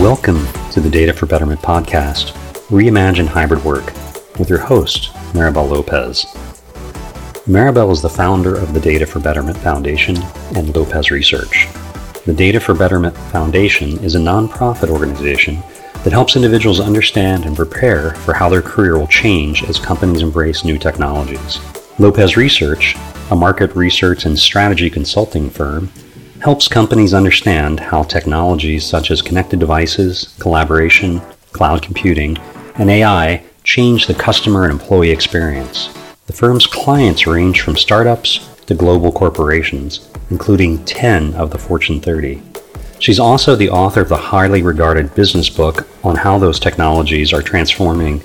Welcome to the Data for Betterment podcast, Reimagine Hybrid Work, with your host, Maribel Lopez. Maribel is the founder of the Data for Betterment Foundation and Lopez Research. The Data for Betterment Foundation is a nonprofit organization that helps individuals understand and prepare for how their career will change as companies embrace new technologies. Lopez Research, a market research and strategy consulting firm, helps companies understand how technologies such as connected devices, collaboration, cloud computing, and AI change the customer and employee experience. The firm's clients range from startups to global corporations, including 10 of the Fortune 30. She's also the author of the highly regarded business book on how those technologies are transforming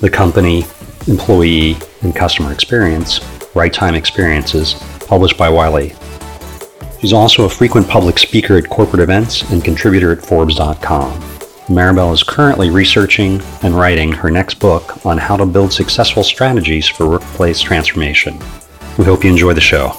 the company, employee, and customer experience, Right Time Experiences, published by Wiley She's also a frequent public speaker at corporate events and contributor at Forbes.com. Maribel is currently researching and writing her next book on how to build successful strategies for workplace transformation. We hope you enjoy the show.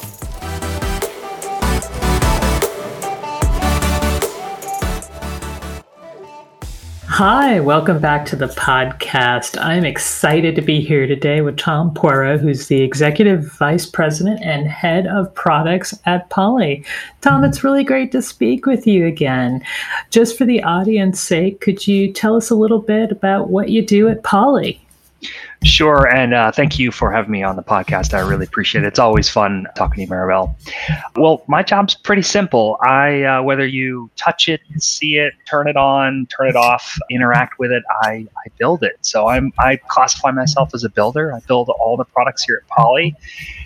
Hi, welcome back to the podcast. I'm excited to be here today with Tom Puorro, who's the Executive Vice President and Head of Products at Poly. Tom, it's really great to speak with you again. Just for the audience sake, could you tell us a little bit about what you do at Poly? Sure, and uh, thank you for having me on the podcast. I really appreciate it. It's always fun talking to you, Maribel. Well, my job's pretty simple. I uh, whether you touch it, see it, turn it on, turn it off, interact with it, I, I build it. So I'm I classify myself as a builder. I build all the products here at Poly.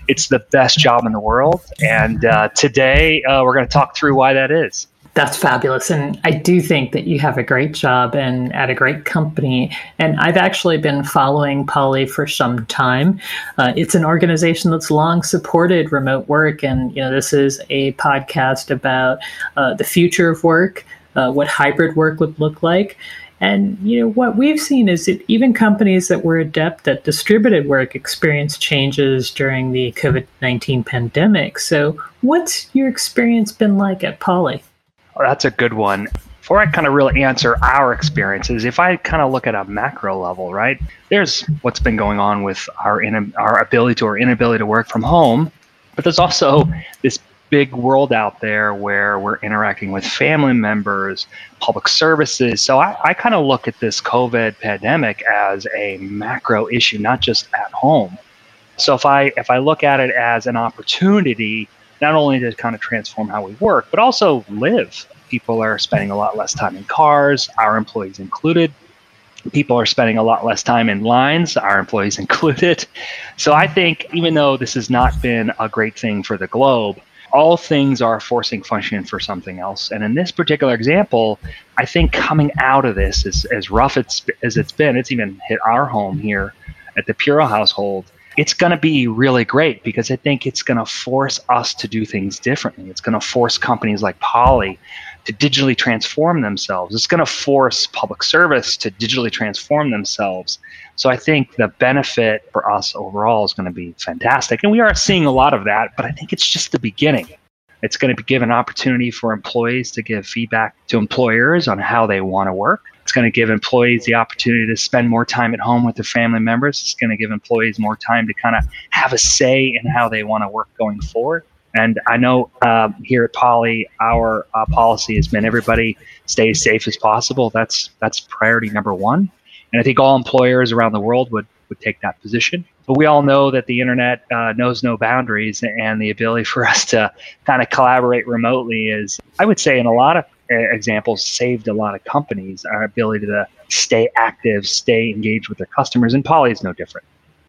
It's the best job in the world, and uh, today uh, we're going to talk through why that is. That's fabulous. And I do think that you have a great job and at a great company. And I've actually been following Poly for some time. Uh, it's an organization that's long supported remote work. And, you know, this is a podcast about uh, the future of work, uh, what hybrid work would look like. And you know what we've seen is that even companies that were adept at distributed work experienced changes during the COVID nineteen pandemic. So, what's your experience been like at Poly? That's a good one. Before I kind of really answer our experiences, if I kind of look at a macro level, right? There's what's been going on with our in, our ability to or inability to work from home, but there's also this big world out there where we're interacting with family members, public services. So I, I kind of look at this COVID pandemic as a macro issue, not just at home. So if I if I look at it as an opportunity not only to kind of transform how we work, but also live. People are spending a lot less time in cars, our employees included. People are spending a lot less time in lines, our employees included. So I think even though this has not been a great thing for the globe, all things are forcing function for something else. And in this particular example, I think coming out of this, as, as rough it's, as it's been, it's even hit our home here at the Puorro household it's going to be really great because I think it's going to force us to do things differently. It's going to force companies like Poly to digitally transform themselves. It's going to force public service to digitally transform themselves. So I think the benefit for us overall is going to be fantastic. And we are seeing a lot of that, but I think it's just the beginning. It's going to give an opportunity for employees to give feedback to employers on how they want to work. It's going to give employees the opportunity to spend more time at home with their family members. It's going to give employees more time to kind of have a say in how they want to work going forward. And I know uh, here at Poly, our uh, policy has been everybody stay as safe as possible. That's that's priority number one. And I think all employers around the world would would take that position. But we all know that the internet uh, knows no boundaries, and the ability for us to kind of collaborate remotely is, I would say, in a lot of examples saved a lot of companies our ability to stay active, stay engaged with their customers, and Poly is no different.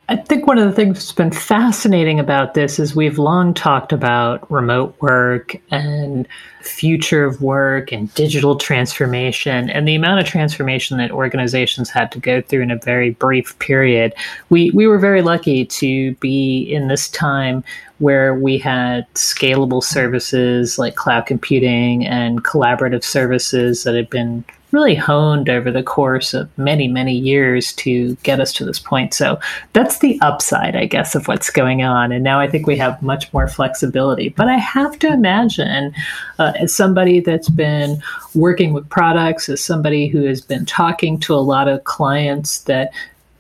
I think one of the things that's been fascinating about this is we've long talked about remote work and future of work and digital transformation and the amount of transformation that organizations had to go through in a very brief period. We we were very lucky to be in this time where we had scalable services like cloud computing and collaborative services that had been really honed over the course of many, many years to get us to this point. So that's the upside, I guess, of what's going on. And now I think we have much more flexibility. But I have to imagine, uh, as somebody that's been working with products, as somebody who has been talking to a lot of clients, that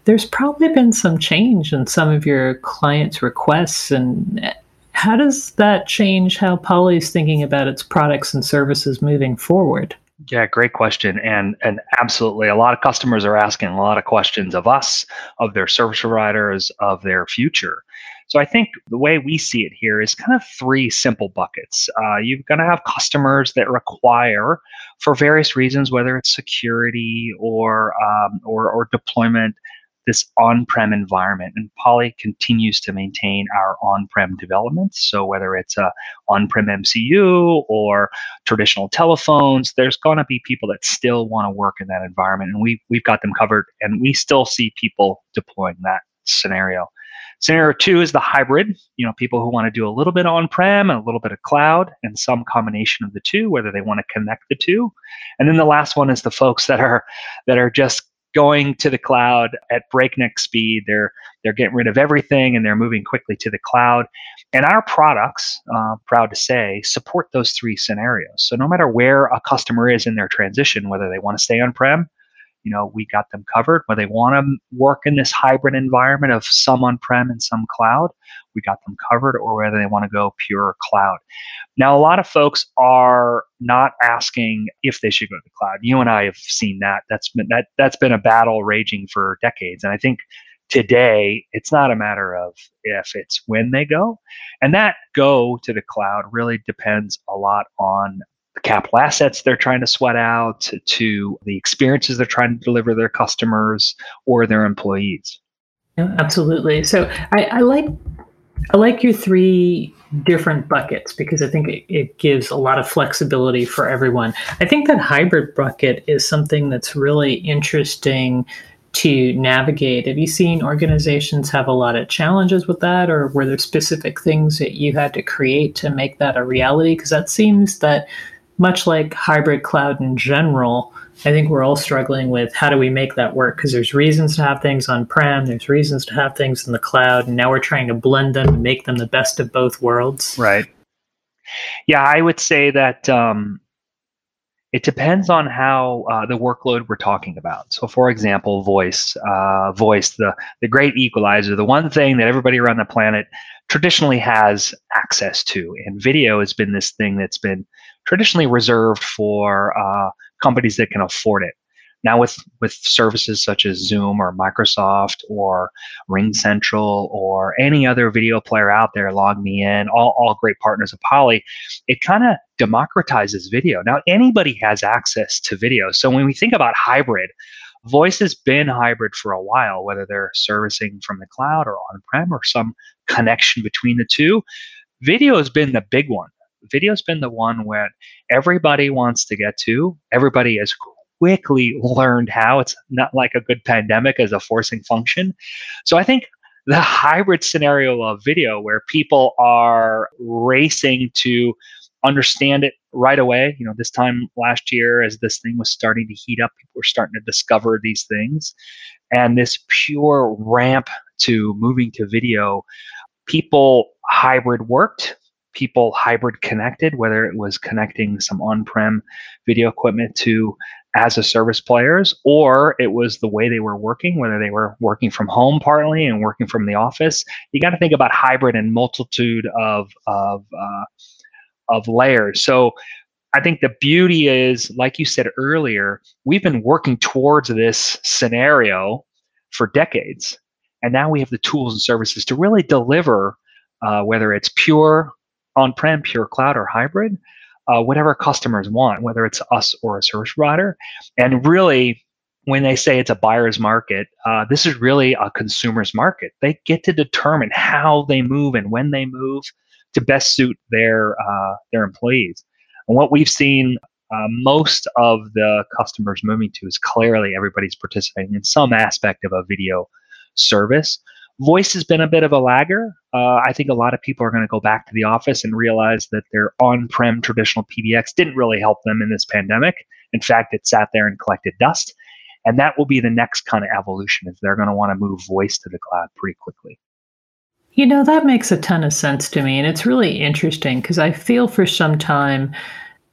there's probably been some change in some of your clients' requests and how does that change how Poly is thinking about its products and services moving forward? Yeah, great question. And and absolutely a lot of customers are asking a lot of questions of us, of their service providers, of their future. So I think the way we see it here is kind of three simple buckets. Uh, you're going to have customers that require, for various reasons, whether it's security or um, or, or deployment, this on-prem environment and poly continues to maintain our on-prem development. So whether it's a on-prem mcu or traditional telephones there's going to be people that still want to work in that environment and we, we've got them covered and we still see people deploying that scenario. Scenario two is the hybrid you know people who want to do a little bit on-prem and a little bit of cloud and some combination of the two whether they want to connect the two. And then the last one is the folks that are that are just going to the cloud at breakneck speed. They're they're getting rid of everything and they're moving quickly to the cloud. And our products, uh, proud to say, support those three scenarios. So no matter where a customer is in their transition, whether they want to stay on prem, you know, we got them covered. Whether they want to work in this hybrid environment of some on prem and some cloud, we got them covered, or whether they want to go pure cloud. Now, a lot of folks are not asking if they should go to the cloud. You and I have seen that. That's been that that's been a battle raging for decades, and I think today it's not a matter of if it's when they go and that go to the cloud really depends a lot on capital assets they're trying to sweat out to, the experiences they're trying to deliver their customers or their employees yeah, absolutely so I, I like I like your three different buckets because I think it, it, gives a lot of flexibility for everyone. I think that hybrid bucket is something that's really interesting to navigate. Have you seen organizations have a lot of challenges with that, or were there specific things that you had to create to make that a reality? Because that seems that much like hybrid cloud in general, I think we're all struggling with how do we make that work because there's reasons to have things on prem, there's reasons to have things in the cloud, and now we're trying to blend them and make them the best of both worlds. Right. Yeah, I would say that um, it depends on how uh, the workload we're talking about. So, for example, voice, uh, voice, the the great equalizer, the one thing that everybody around the planet traditionally has access to, and video has been this thing that's been traditionally reserved for uh, companies that can afford it. Now with with services such as Zoom or Microsoft or RingCentral or any other video player out there, LogMeIn, all, all great partners of Poly, it kind of democratizes video. Now anybody has access to video. So when we think about hybrid, voice has been hybrid for a while, whether they're servicing from the cloud or on-prem or some connection between the two. Video has been the big one video's been the one where everybody wants to get to. Everybody has quickly learned how. It's not like a good pandemic as a forcing function. So I think the hybrid scenario of video where people are racing to understand it right away. You know, this time last year, as this thing was starting to heat up, people were starting to discover these things. And this pure ramp to moving to video, people hybrid worked people hybrid connected, whether it was connecting some on prem video equipment to as a service players, or it was the way they were working, whether they were working from home partly and working from the office. You got to think about hybrid and multitude of of uh, of layers. So I think the beauty is, like you said earlier, we've been working towards this scenario for decades, and now we have the tools and services to really deliver, uh, whether it's pure on-prem, pure cloud, or hybrid, uh, whatever customers want, whether it's us or a service provider. And really, when they say it's a buyer's market, uh, this is really a consumer's market. They get to determine how they move and when they move to best suit their uh, their employees. And what we've seen uh, most of the customers moving to is clearly everybody's participating in some aspect of a video service. Voice has been a bit of a lagger. Uh, I think a lot of people are going to go back to the office and realize that their on prem traditional PBX didn't really help them in this pandemic. In fact, it sat there and collected dust. And that will be the next kind of evolution is they're going to want to move voice to the cloud pretty quickly. You know, that makes a ton of sense to me. And it's really interesting because I feel for some time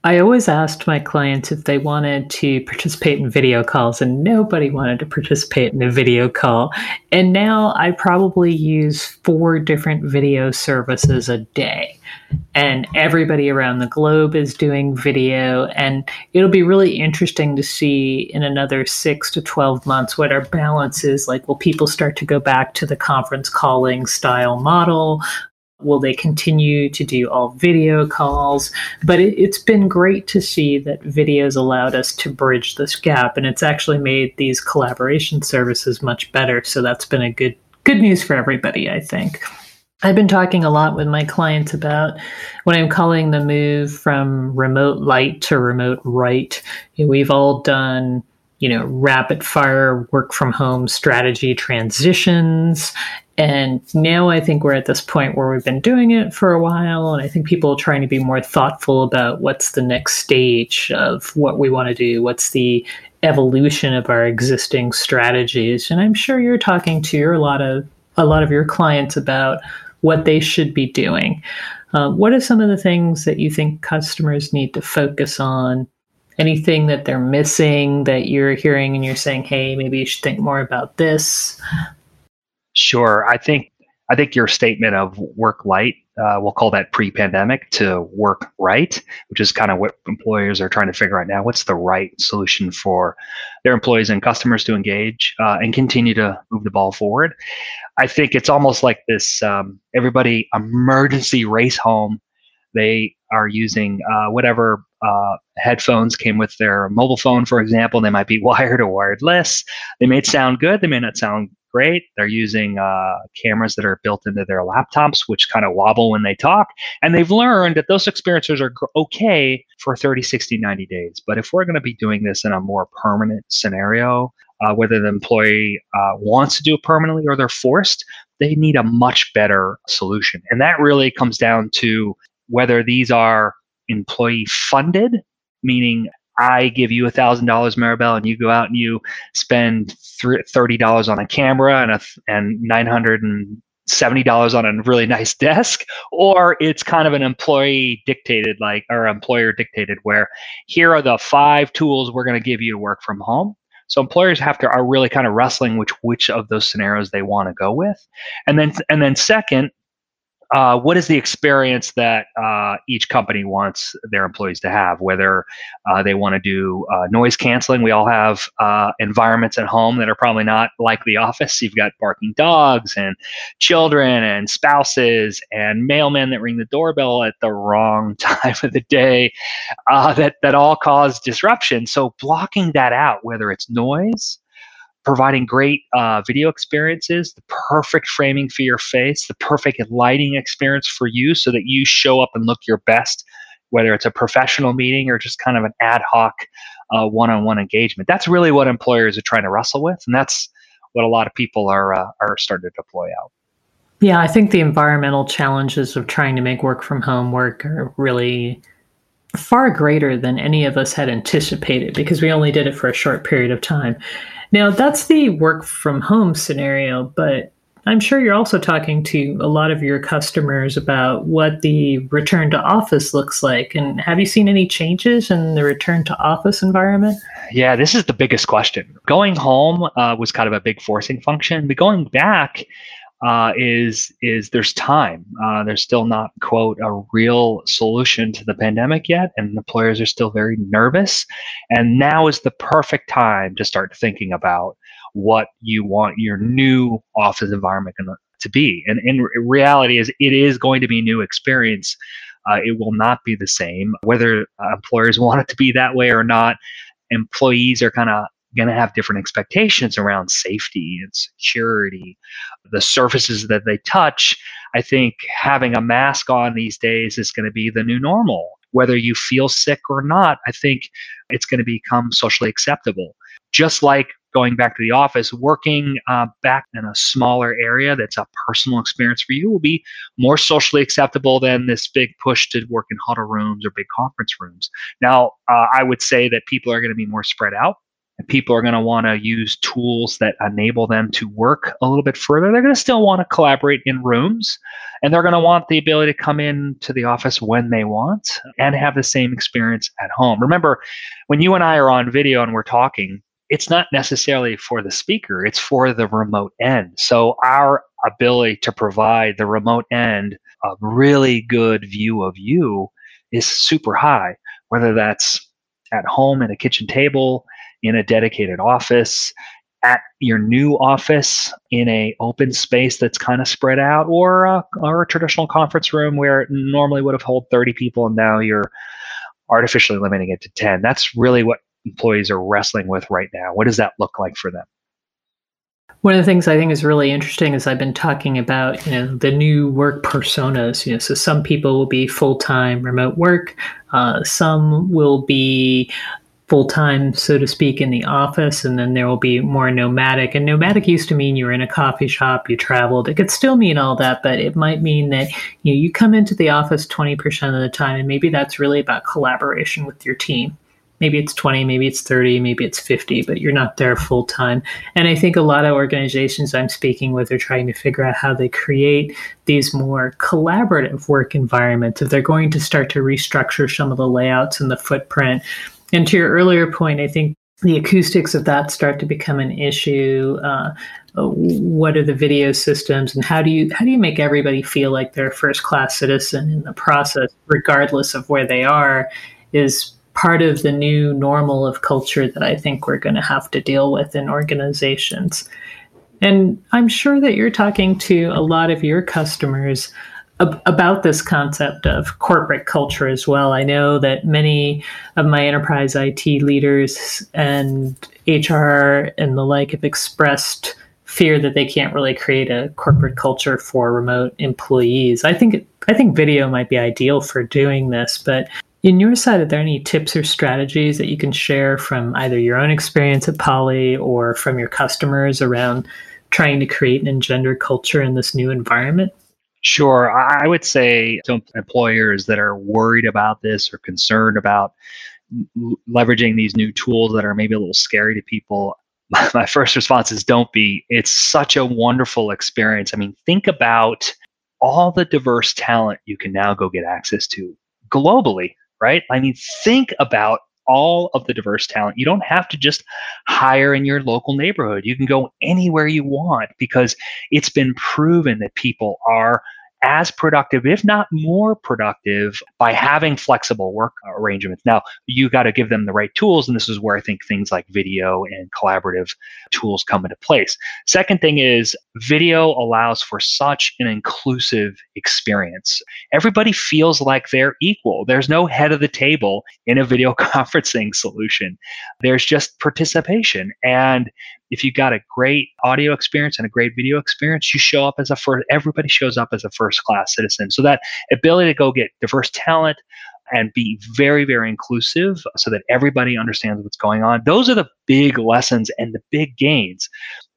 I always asked my clients if they wanted to participate in video calls, and nobody wanted to participate in a video call. And now I probably use four different video services a day. And everybody around the globe is doing video. And it'll be really interesting to see in another six to 12 months what our balance is. Like, will people start to go back to the conference calling style model? Will they continue to do all video calls? But it, has been great to see that videos allowed us to bridge this gap, and it's actually made these collaboration services much better. So that's been a good good news for everybody, I think. I've been talking a lot with my clients about what I'm calling the move from remote light to remote right. We've all done you know, rapid fire work from home strategy transitions. And now I think we're at this point where we've been doing it for a while. And I think people are trying to be more thoughtful about what's the next stage of what we want to do, what's the evolution of our existing strategies. And I'm sure you're talking to your, a lot of a lot of your clients about what they should be doing. Uh, what are some of the things that you think customers need to focus on anything that they're missing that you're hearing and you're saying, hey, maybe you should think more about this? Sure. I think I think your statement of work light, uh, we'll call that pre-pandemic to work right, which is kind of what employers are trying to figure out now. What's the right solution for their employees and customers to engage uh, and continue to move the ball forward? I think it's almost like this um, everybody emergency race home. They are using uh, whatever uh, headphones came with their mobile phone, for example. They might be wired or wireless. They may sound good. They may not sound great. They're using uh, cameras that are built into their laptops, which kind of wobble when they talk. And they've learned that those experiences are okay for 30, 60, 90 days. But if we're going to be doing this in a more permanent scenario, uh, whether the employee uh, wants to do it permanently or they're forced, they need a much better solution. And that really comes down to whether these are employee funded, meaning I give you a thousand dollars, Maribel, and you go out and you spend thirty dollars on a camera and a and nine hundred and seventy dollars on a really nice desk, or it's kind of an employee dictated, like or employer dictated, where here are the five tools we're going to give you to work from home. So employers have to are really kind of wrestling which which of those scenarios they want to go with, and then and then second, uh, what is the experience that uh, each company wants their employees to have? Whether uh, they want to do uh, noise canceling, we all have uh, environments at home that are probably not like the office. You've got barking dogs and children and spouses and mailmen that ring the doorbell at the wrong time of the day, uh, that that all cause disruption. So blocking that out, whether it's noise providing great uh, video experiences, the perfect framing for your face, the perfect lighting experience for you so that you show up and look your best, whether it's a professional meeting or just kind of an ad hoc one on one engagement. That's really what employers are trying to wrestle with. And that's what a lot of people are, uh, are starting to deploy out. Yeah, I think the environmental challenges of trying to make work from home work are really far greater than any of us had anticipated because we only did it for a short period of time. Now, that's the work from home scenario, but I'm sure you're also talking to a lot of your customers about what the return to office looks like. And have you seen any changes in the return to office environment? Yeah, this is the biggest question. Going home uh, was kind of a big forcing function, but going back, uh, is is there's time. Uh, there's still not quote a real solution to the pandemic yet, and employers are still very nervous. And now is the perfect time to start thinking about what you want your new office environment to be. And in reality, is it is going to be a new experience. Uh, it will not be the same whether uh, employers want it to be that way or not. Employees are kind of going to have different expectations around safety and security, the surfaces that they touch. I think having a mask on these days is going to be the new normal. Whether you feel sick or not, I think it's going to become socially acceptable. Just like going back to the office, working uh, back in a smaller area that's a personal experience for you will be more socially acceptable than this big push to work in huddle rooms or big conference rooms. Now, uh, I would say that people are going to be more spread out and people are going to want to use tools that enable them to work a little bit further. They're going to still want to collaborate in rooms and they're going to want the ability to come in to the office when they want and have the same experience at home. Remember, when you and I are on video and we're talking, it's not necessarily for the speaker, it's for the remote end. So our ability to provide the remote end a really good view of you is super high, whether that's at home at a kitchen table, in a dedicated office, at your new office in a open space that's kind of spread out or a, or a traditional conference room where it normally would have held 30 people and now you're artificially limiting it to 10 that's really what employees are wrestling with right now? What does that look like for them? One of the things I think is really interesting is I've been talking about, you know, the new work personas. You know, so some people will be full time remote work, uh, some will be full time, so to speak, in the office, and then there will be more nomadic. And nomadic used to mean you were in a coffee shop, you traveled. It could still mean all that, but it might mean that you know, you come into the office twenty percent of the time, and maybe that's really about collaboration with your team maybe it's 20 maybe it's 30 maybe it's 50 but you're not there full time and i think a lot of organizations i'm speaking with are trying to figure out how they create these more collaborative work environments if they're going to start to restructure some of the layouts and the footprint and to your earlier point i think the acoustics of that start to become an issue uh, what are the video systems and how do you how do you make everybody feel like they're a first class citizen in the process regardless of where they are is part of the new normal of culture that I think we're going to have to deal with in organizations. And I'm sure that you're talking to a lot of your customers ab- about this concept of corporate culture as well. I know that many of my enterprise IT leaders and HR and the like have expressed fear that they can't really create a corporate culture for remote employees. I think I think video might be ideal for doing this, but in your side, are there any tips or strategies that you can share from either your own experience at Poly or from your customers around trying to create and engender culture in this new environment? Sure. I would say to employers that are worried about this or concerned about leveraging these new tools that are maybe a little scary to people, my first response is don't be. It's such a wonderful experience. I mean, think about all the diverse talent you can now go get access to globally right? I mean, think about all of the diverse talent. You don't have to just hire in your local neighborhood. You can go anywhere you want because it's been proven that people are as productive, if not more productive, by having flexible work arrangements. Now, you got to give them the right tools, and this is where I think things like video and collaborative tools come into place. Second thing is video allows for such an inclusive experience. Everybody feels like they're equal. There's no head of the table in a video conferencing solution. There's just participation. And if you got a great audio experience and a great video experience, you show up as a first, everybody shows up as a first class citizen. So that ability to go get diverse talent and be very, very inclusive so that everybody understands what's going on. Those are the big lessons and the big gains.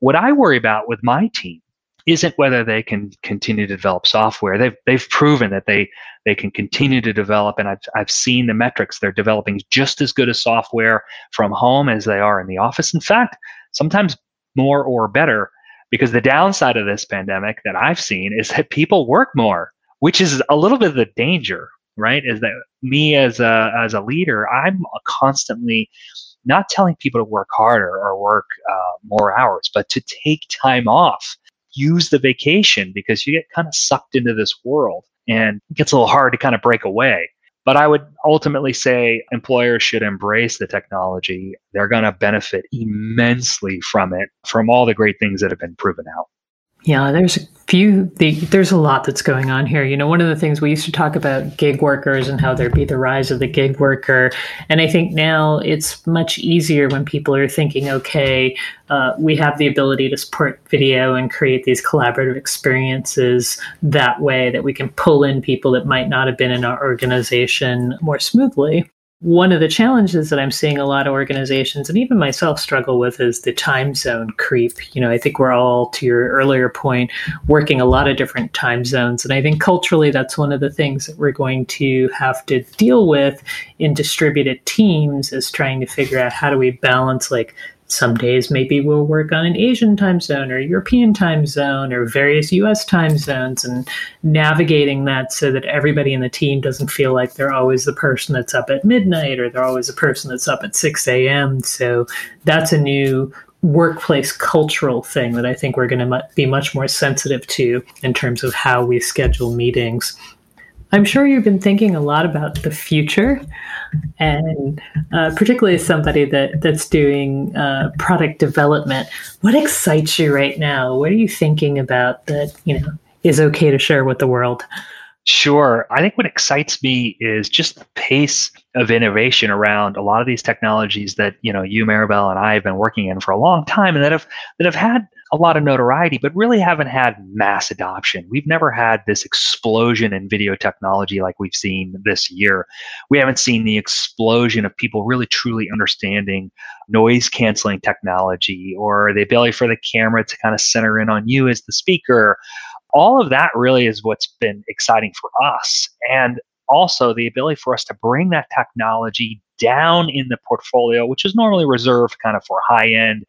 What I worry about with my team isn't whether they can continue to develop software. They've they've proven that they they can continue to develop, and I've I've seen the metrics. They're developing just as good a software from home as they are in the office. In fact, sometimes more or better because the downside of this pandemic that I've seen is that people work more, which is a little bit of the danger, right? Is that me as a as a leader, I'm constantly not telling people to work harder or work uh, more hours, but to take time off, use the vacation because you get kind of sucked into this world and it gets a little hard to kind of break away. But I would ultimately say employers should embrace the technology. They're going to benefit immensely from it, from all the great things that have been proven out. Yeah, there's a few, the, there's a lot that's going on here. You know, one of the things we used to talk about gig workers and how there'd be the rise of the gig worker. And I think now it's much easier when people are thinking, okay, uh, we have the ability to support video and create these collaborative experiences that way that we can pull in people that might not have been in our organization more smoothly. One of the challenges that I'm seeing a lot of organizations and even myself struggle with is the time zone creep. You know, I think we're all, to your earlier point, working a lot of different time zones. And I think culturally, that's one of the things that we're going to have to deal with in distributed teams is trying to figure out how do we balance like some days maybe we'll work on an Asian time zone or European time zone or various US time zones and navigating that so that everybody in the team doesn't feel like they're always the person that's up at midnight or they're always the person that's up at 6 a.m. So that's a new workplace cultural thing that I think we're going to be much more sensitive to in terms of how we schedule meetings. I'm sure you've been thinking a lot about the future, and uh, particularly as somebody that that's doing uh, product development. What excites you right now? What are you thinking about that you know is okay to share with the world? Sure. I think what excites me is just the pace of innovation around a lot of these technologies that you know you, Maribel, and I have been working in for a long time, and that have that have had a lot of notoriety, but really haven't had mass adoption. We've never had this explosion in video technology like we've seen this year. We haven't seen the explosion of people really truly understanding noise canceling technology or the ability for the camera to kind of center in on you as the speaker. All of that really is what's been exciting for us. And also the ability for us to bring that technology down in the portfolio, which is normally reserved kind of for high end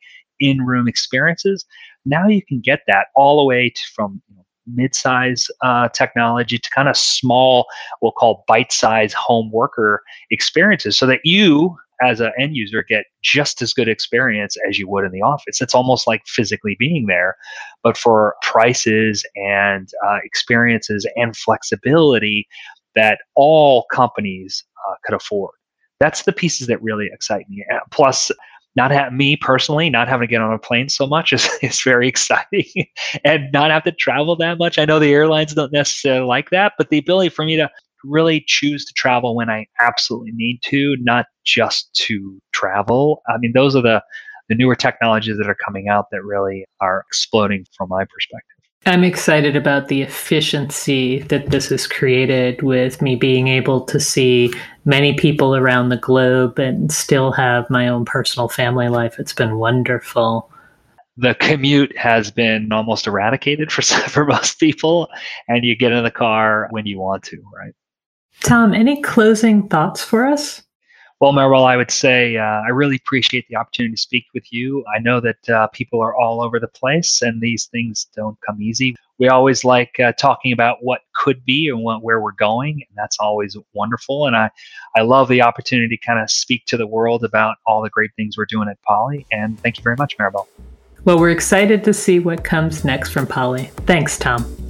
in room experiences, now you can get that all the way to, from mid-size uh, technology to kind of small, we'll call bite-size home worker experiences, so that you as an end user get just as good experience as you would in the office. It's almost like physically being there, but for prices and uh, experiences and flexibility that all companies uh, could afford. That's the pieces that really excite me. Plus, not have me personally not having to get on a plane so much is, is very exciting. And not have to travel that much. I know the airlines don't necessarily like that but the ability for me to really choose to travel when i absolutely need to not just to travel. I mean those are the the newer technologies that are coming out that really are exploding from my perspective I'm excited about the efficiency that this has created with me being able to see many people around the globe and still have my own personal family life. It's been wonderful. The commute has been almost eradicated for, for most people, and you get in the car when you want to, right? Tom, any closing thoughts for us? Well, Maribel, I would say uh, I really appreciate the opportunity to speak with you. I know that uh, people are all over the place, and these things don't come easy. We always like uh, talking about what could be and what, where we're going, and that's always wonderful. And I, I love the opportunity to kind of speak to the world about all the great things we're doing at Poly. And thank you very much, Maribel. Well, we're excited to see what comes next from Poly. Thanks, Tom.